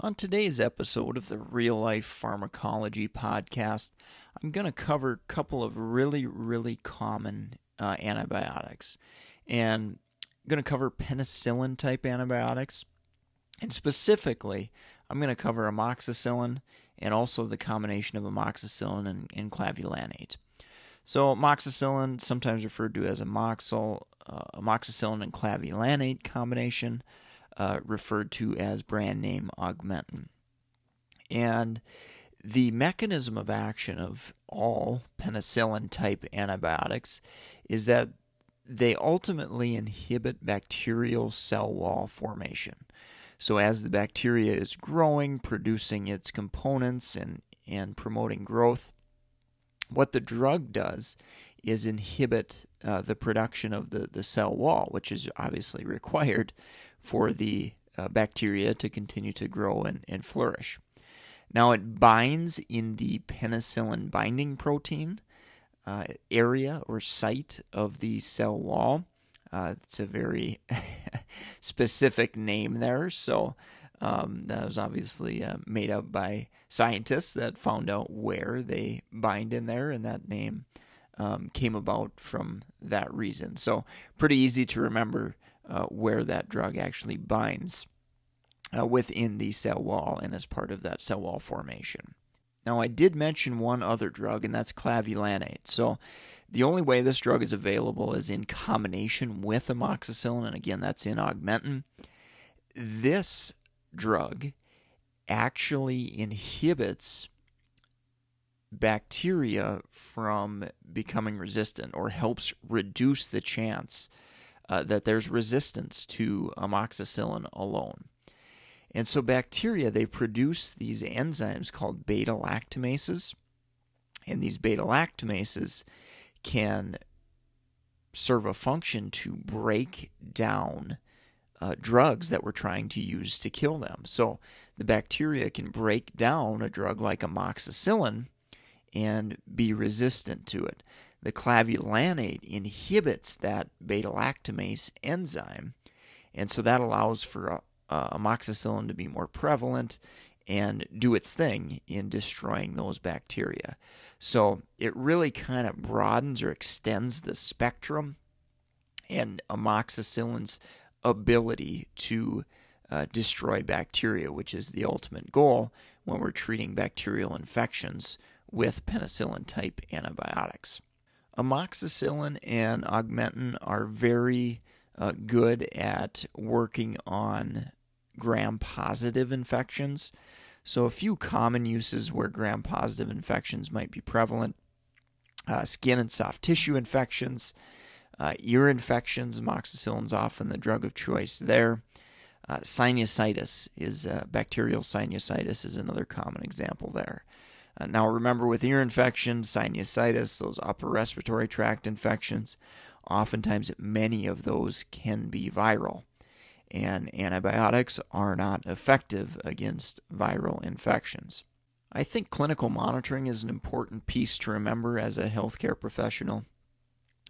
On today's episode of the Real Life Pharmacology Podcast, I'm going to cover a couple of really, really common uh, antibiotics. And I'm going to cover penicillin type antibiotics. And specifically, I'm going to cover amoxicillin and also the combination of amoxicillin and, and clavulanate. So, amoxicillin, sometimes referred to as amoxil, uh, amoxicillin and clavulanate combination uh, referred to as brand name Augmentin. And the mechanism of action of all penicillin type antibiotics is that they ultimately inhibit bacterial cell wall formation. So, as the bacteria is growing, producing its components and, and promoting growth, what the drug does is inhibit uh, the production of the, the cell wall, which is obviously required for the uh, bacteria to continue to grow and, and flourish. Now, it binds in the penicillin binding protein uh, area or site of the cell wall. Uh, it's a very specific name there. So, um, that was obviously uh, made up by scientists that found out where they bind in there, and that name um, came about from that reason. So, pretty easy to remember uh, where that drug actually binds uh, within the cell wall and as part of that cell wall formation. Now, I did mention one other drug, and that's clavulanate. So, the only way this drug is available is in combination with amoxicillin, and again, that's in Augmentin. This drug actually inhibits bacteria from becoming resistant or helps reduce the chance uh, that there's resistance to amoxicillin alone. And so bacteria, they produce these enzymes called beta lactamases. And these beta lactamases can serve a function to break down uh, drugs that we're trying to use to kill them. So the bacteria can break down a drug like amoxicillin and be resistant to it. The clavulanate inhibits that beta lactamase enzyme, and so that allows for uh, amoxicillin to be more prevalent and do its thing in destroying those bacteria. So it really kind of broadens or extends the spectrum and amoxicillin's ability to uh, destroy bacteria, which is the ultimate goal when we're treating bacterial infections with penicillin type antibiotics. Amoxicillin and augmentin are very uh, good at working on gram positive infections. So, a few common uses where gram positive infections might be prevalent uh, skin and soft tissue infections, uh, ear infections, amoxicillin is often the drug of choice there. Uh, sinusitis is uh, bacterial sinusitis is another common example there. Uh, now, remember with ear infections, sinusitis, those upper respiratory tract infections, oftentimes many of those can be viral and antibiotics are not effective against viral infections. I think clinical monitoring is an important piece to remember as a healthcare professional.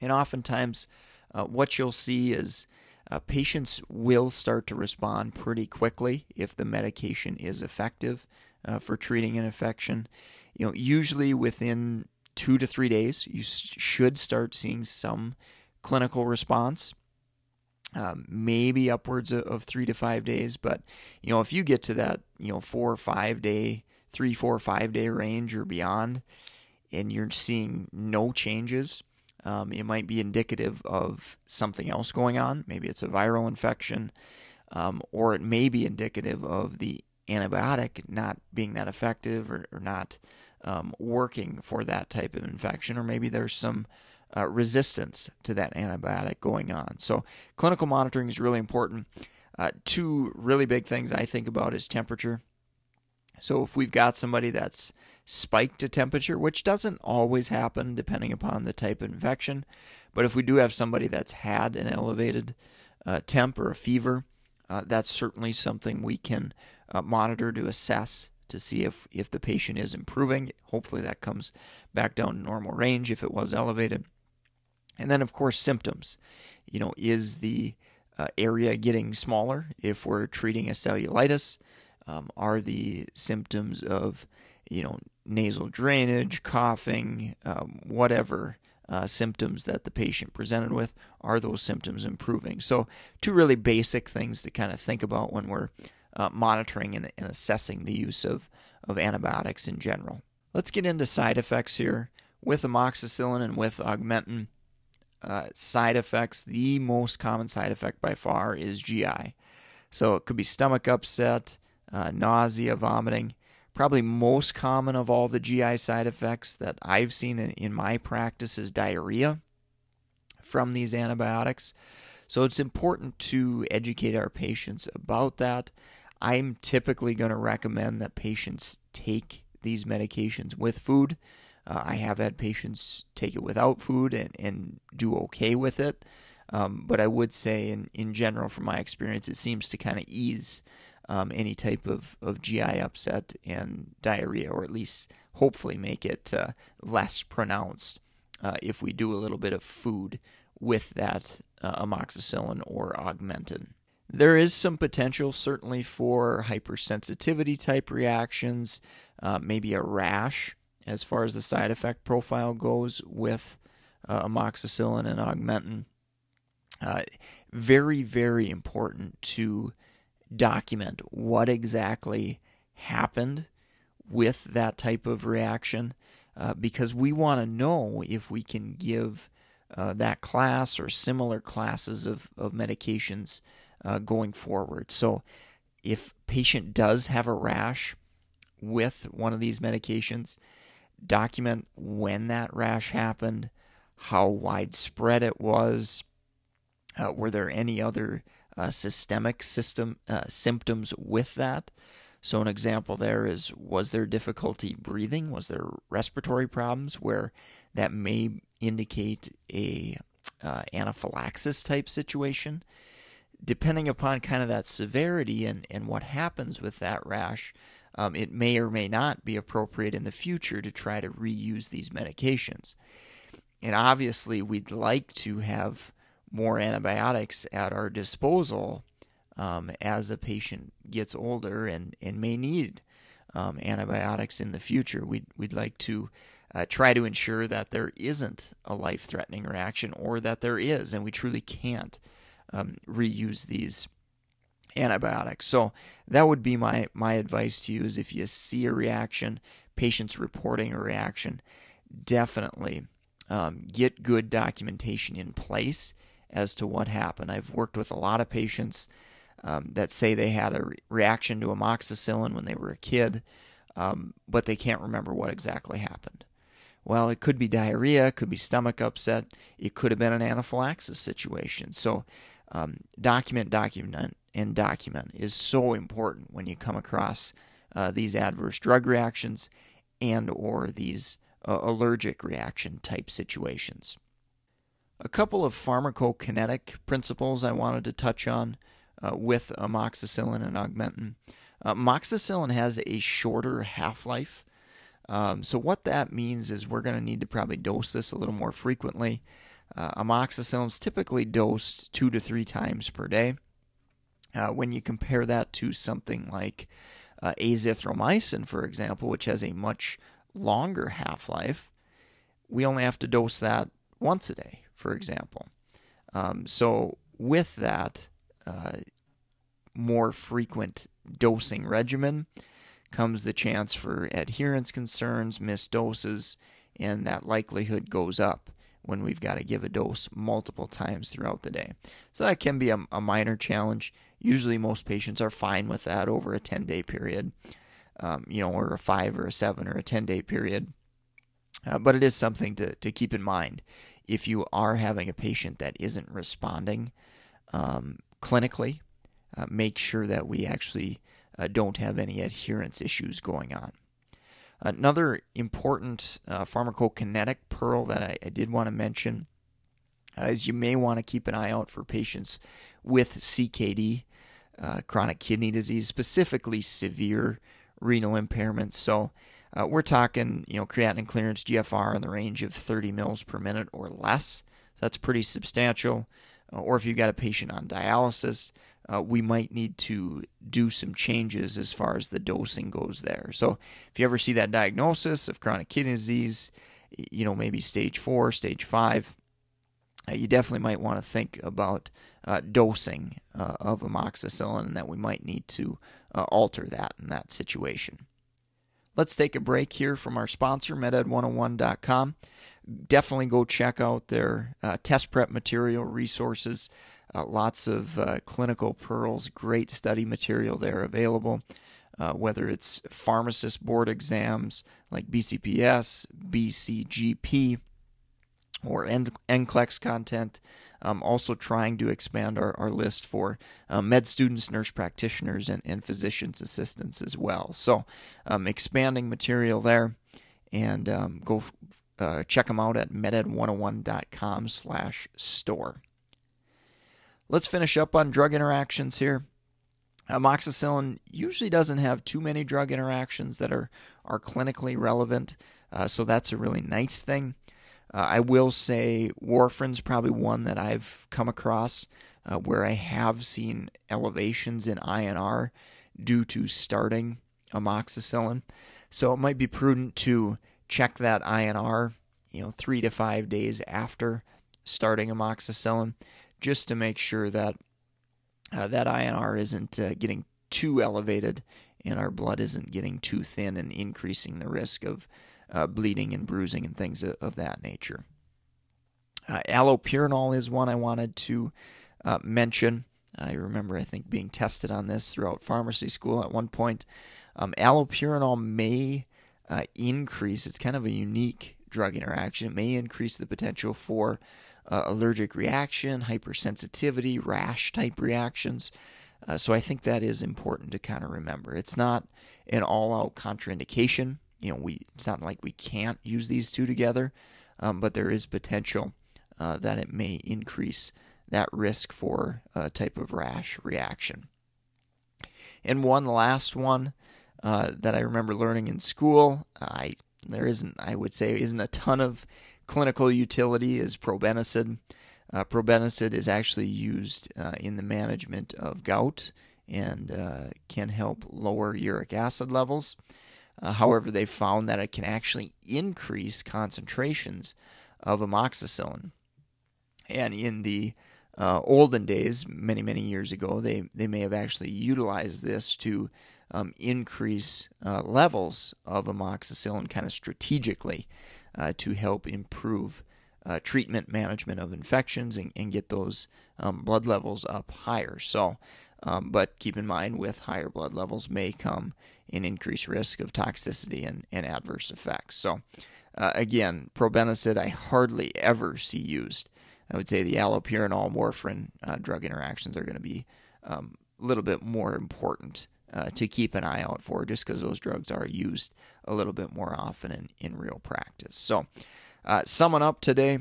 And oftentimes, uh, what you'll see is uh, patients will start to respond pretty quickly if the medication is effective uh, for treating an infection. You know, usually within two to three days, you should start seeing some clinical response. um, maybe upwards of, three to five days. But you know, if you get to that, you know, four or five day, three, four, five day range or beyond, and you're seeing no changes, um, it might be indicative of something else going on. Maybe it's a viral infection, um, or it may be indicative of the antibiotic not being that effective or, or not um, working for that type of infection, or maybe there's some uh, resistance to that antibiotic going on. So, clinical monitoring is really important. Uh, two really big things I think about is temperature. So, if we've got somebody that's spiked a temperature, which doesn't always happen depending upon the type of infection, but if we do have somebody that's had an elevated uh, temp or a fever, uh, that's certainly something we can uh, monitor to assess to see if, if the patient is improving. Hopefully, that comes back down to normal range if it was elevated. And then, of course, symptoms. You know, is the uh, area getting smaller if we're treating a cellulitis? Um, are the symptoms of, you know, nasal drainage, coughing, um, whatever uh, symptoms that the patient presented with, are those symptoms improving? So, two really basic things to kind of think about when we're uh, monitoring and, and assessing the use of, of antibiotics in general. Let's get into side effects here. With amoxicillin and with augmentin, uh, side effects, the most common side effect by far is GI. So it could be stomach upset, uh, nausea, vomiting. Probably most common of all the GI side effects that I've seen in, in my practice is diarrhea from these antibiotics. So it's important to educate our patients about that. I'm typically going to recommend that patients take these medications with food. Uh, I have had patients take it without food and, and do okay with it. Um, but I would say, in, in general, from my experience, it seems to kind of ease um, any type of, of GI upset and diarrhea, or at least hopefully make it uh, less pronounced uh, if we do a little bit of food with that uh, amoxicillin or augmentin. There is some potential, certainly, for hypersensitivity type reactions, uh, maybe a rash as far as the side effect profile goes with uh, amoxicillin and augmentin. Uh, very, very important to document what exactly happened with that type of reaction uh, because we want to know if we can give uh, that class or similar classes of, of medications uh, going forward. So, if patient does have a rash with one of these medications, document when that rash happened, how widespread it was, uh, were there any other uh, systemic system uh, symptoms with that? So an example there is was there difficulty breathing? Was there respiratory problems where that may indicate a uh, anaphylaxis type situation? Depending upon kind of that severity and, and what happens with that rash, um, it may or may not be appropriate in the future to try to reuse these medications. And obviously, we'd like to have more antibiotics at our disposal um, as a patient gets older and, and may need um, antibiotics in the future. We'd, we'd like to uh, try to ensure that there isn't a life threatening reaction or that there is, and we truly can't um, reuse these antibiotics. So that would be my my advice to you is if you see a reaction, patients reporting a reaction, definitely um, get good documentation in place as to what happened. I've worked with a lot of patients um, that say they had a re- reaction to amoxicillin when they were a kid, um, but they can't remember what exactly happened. Well, it could be diarrhea, it could be stomach upset, it could have been an anaphylaxis situation. So, um, document, document, and document is so important when you come across uh, these adverse drug reactions and or these uh, allergic reaction type situations. A couple of pharmacokinetic principles I wanted to touch on uh, with amoxicillin and augmentin. Uh, amoxicillin has a shorter half life. Um, so, what that means is we're going to need to probably dose this a little more frequently. Uh, amoxicillin is typically dosed two to three times per day. Uh, when you compare that to something like uh, azithromycin, for example, which has a much longer half life, we only have to dose that once a day, for example. Um, so with that uh, more frequent dosing regimen comes the chance for adherence concerns, missed doses, and that likelihood goes up when we've got to give a dose multiple times throughout the day. So that can be a, a minor challenge. Usually, most patients are fine with that over a 10 day period, um, you know, or a five or a seven or a 10 day period. Uh, but it is something to, to keep in mind if you are having a patient that isn't responding um, clinically. Uh, make sure that we actually uh, don't have any adherence issues going on. Another important uh, pharmacokinetic pearl that I, I did want to mention uh, is you may want to keep an eye out for patients with CKD, uh, chronic kidney disease, specifically severe renal impairment. So uh, we're talking, you know, creatinine clearance GFR in the range of 30 mils per minute or less. So that's pretty substantial. Uh, or if you've got a patient on dialysis, uh, we might need to do some changes as far as the dosing goes there. So if you ever see that diagnosis of chronic kidney disease, you know, maybe stage four, stage five, uh, you definitely might want to think about uh, dosing uh, of amoxicillin and that we might need to uh, alter that in that situation. Let's take a break here from our sponsor, meded101.com. Definitely go check out their uh, test prep material resources. Uh, lots of uh, clinical pearls, great study material there available. Uh, whether it's pharmacist board exams like BCPS, BCGP, or NCLEX content. Um, also, trying to expand our, our list for uh, med students, nurse practitioners, and, and physicians' assistants as well. So, um, expanding material there, and um, go uh, check them out at meded101.com/store. Let's finish up on drug interactions here. Amoxicillin usually doesn't have too many drug interactions that are, are clinically relevant, uh, so that's a really nice thing. Uh, I will say warfarin's probably one that I've come across uh, where I have seen elevations in INR due to starting amoxicillin. So it might be prudent to check that INR, you know, three to five days after starting amoxicillin just to make sure that uh, that INR isn't uh, getting too elevated and our blood isn't getting too thin and increasing the risk of uh, bleeding and bruising and things of, of that nature. Uh, allopurinol is one I wanted to uh, mention. I remember, I think, being tested on this throughout pharmacy school at one point. Um, allopurinol may uh, increase, it's kind of a unique drug interaction, it may increase the potential for uh, allergic reaction, hypersensitivity, rash type reactions. Uh, so I think that is important to kind of remember. It's not an all-out contraindication. You know, we it's not like we can't use these two together, um, but there is potential uh, that it may increase that risk for a type of rash reaction. And one last one uh, that I remember learning in school, I there isn't I would say isn't a ton of clinical utility is probenecid. Uh, probenecid is actually used uh, in the management of gout and uh, can help lower uric acid levels. Uh, however, they found that it can actually increase concentrations of amoxicillin. And in the uh, olden days, many, many years ago, they, they may have actually utilized this to um, increase uh, levels of amoxicillin kind of strategically uh, to help improve uh, treatment management of infections and, and get those um, blood levels up higher. So, um, but keep in mind, with higher blood levels may come an increased risk of toxicity and, and adverse effects. So, uh, again, probenecid I hardly ever see used. I would say the allopurinol warfarin uh, drug interactions are going to be um, a little bit more important uh, to keep an eye out for just because those drugs are used a little bit more often in, in real practice. So, uh, summing up today,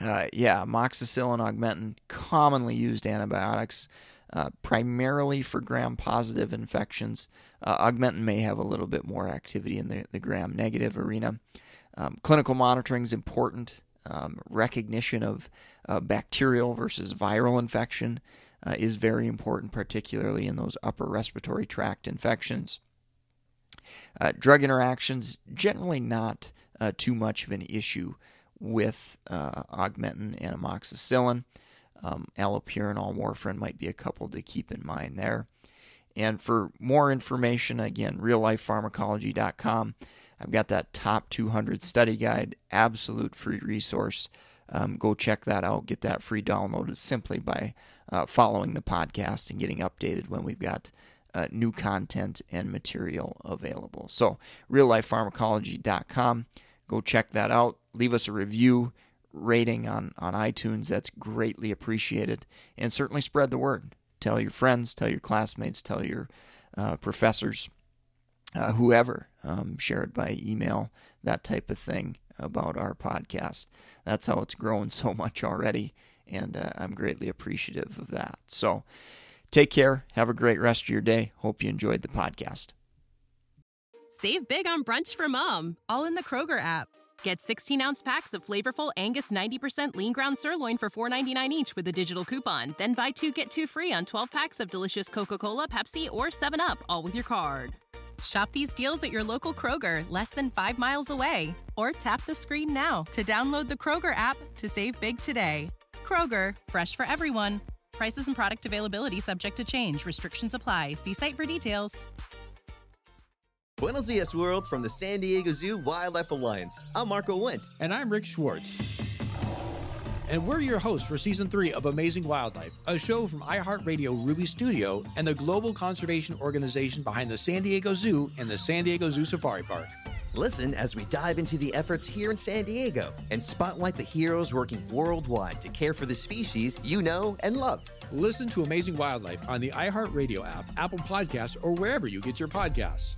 uh, yeah, amoxicillin, augmentin, commonly used antibiotics, uh, primarily for gram positive infections. Uh, augmentin may have a little bit more activity in the, the gram negative arena. Um, clinical monitoring is important. Um, recognition of uh, bacterial versus viral infection uh, is very important, particularly in those upper respiratory tract infections. Uh, drug interactions, generally not uh, too much of an issue with uh, augmentin and amoxicillin. um, allopurinol, warfarin might be a couple to keep in mind there. And for more information, again, reallifepharmacology.com. I've got that top 200 study guide, absolute free resource. Um, go check that out. Get that free download simply by uh, following the podcast and getting updated when we've got uh, new content and material available. So, reallifepharmacology.com. Go check that out. Leave us a review, rating on, on iTunes. That's greatly appreciated. And certainly spread the word. Tell your friends, tell your classmates, tell your uh, professors, uh, whoever. Um, share it by email, that type of thing about our podcast. That's how it's grown so much already. And uh, I'm greatly appreciative of that. So take care. Have a great rest of your day. Hope you enjoyed the podcast. Save big on brunch for mom, all in the Kroger app. Get 16 ounce packs of flavorful Angus 90% lean ground sirloin for $4.99 each with a digital coupon. Then buy two get two free on 12 packs of delicious Coca Cola, Pepsi, or 7UP, all with your card. Shop these deals at your local Kroger, less than five miles away. Or tap the screen now to download the Kroger app to save big today. Kroger, fresh for everyone. Prices and product availability subject to change. Restrictions apply. See site for details. Buenos dias, world, from the San Diego Zoo Wildlife Alliance. I'm Marco Wendt. And I'm Rick Schwartz. And we're your hosts for season three of Amazing Wildlife, a show from iHeartRadio Ruby Studio and the global conservation organization behind the San Diego Zoo and the San Diego Zoo Safari Park. Listen as we dive into the efforts here in San Diego and spotlight the heroes working worldwide to care for the species you know and love. Listen to Amazing Wildlife on the iHeartRadio app, Apple Podcasts, or wherever you get your podcasts.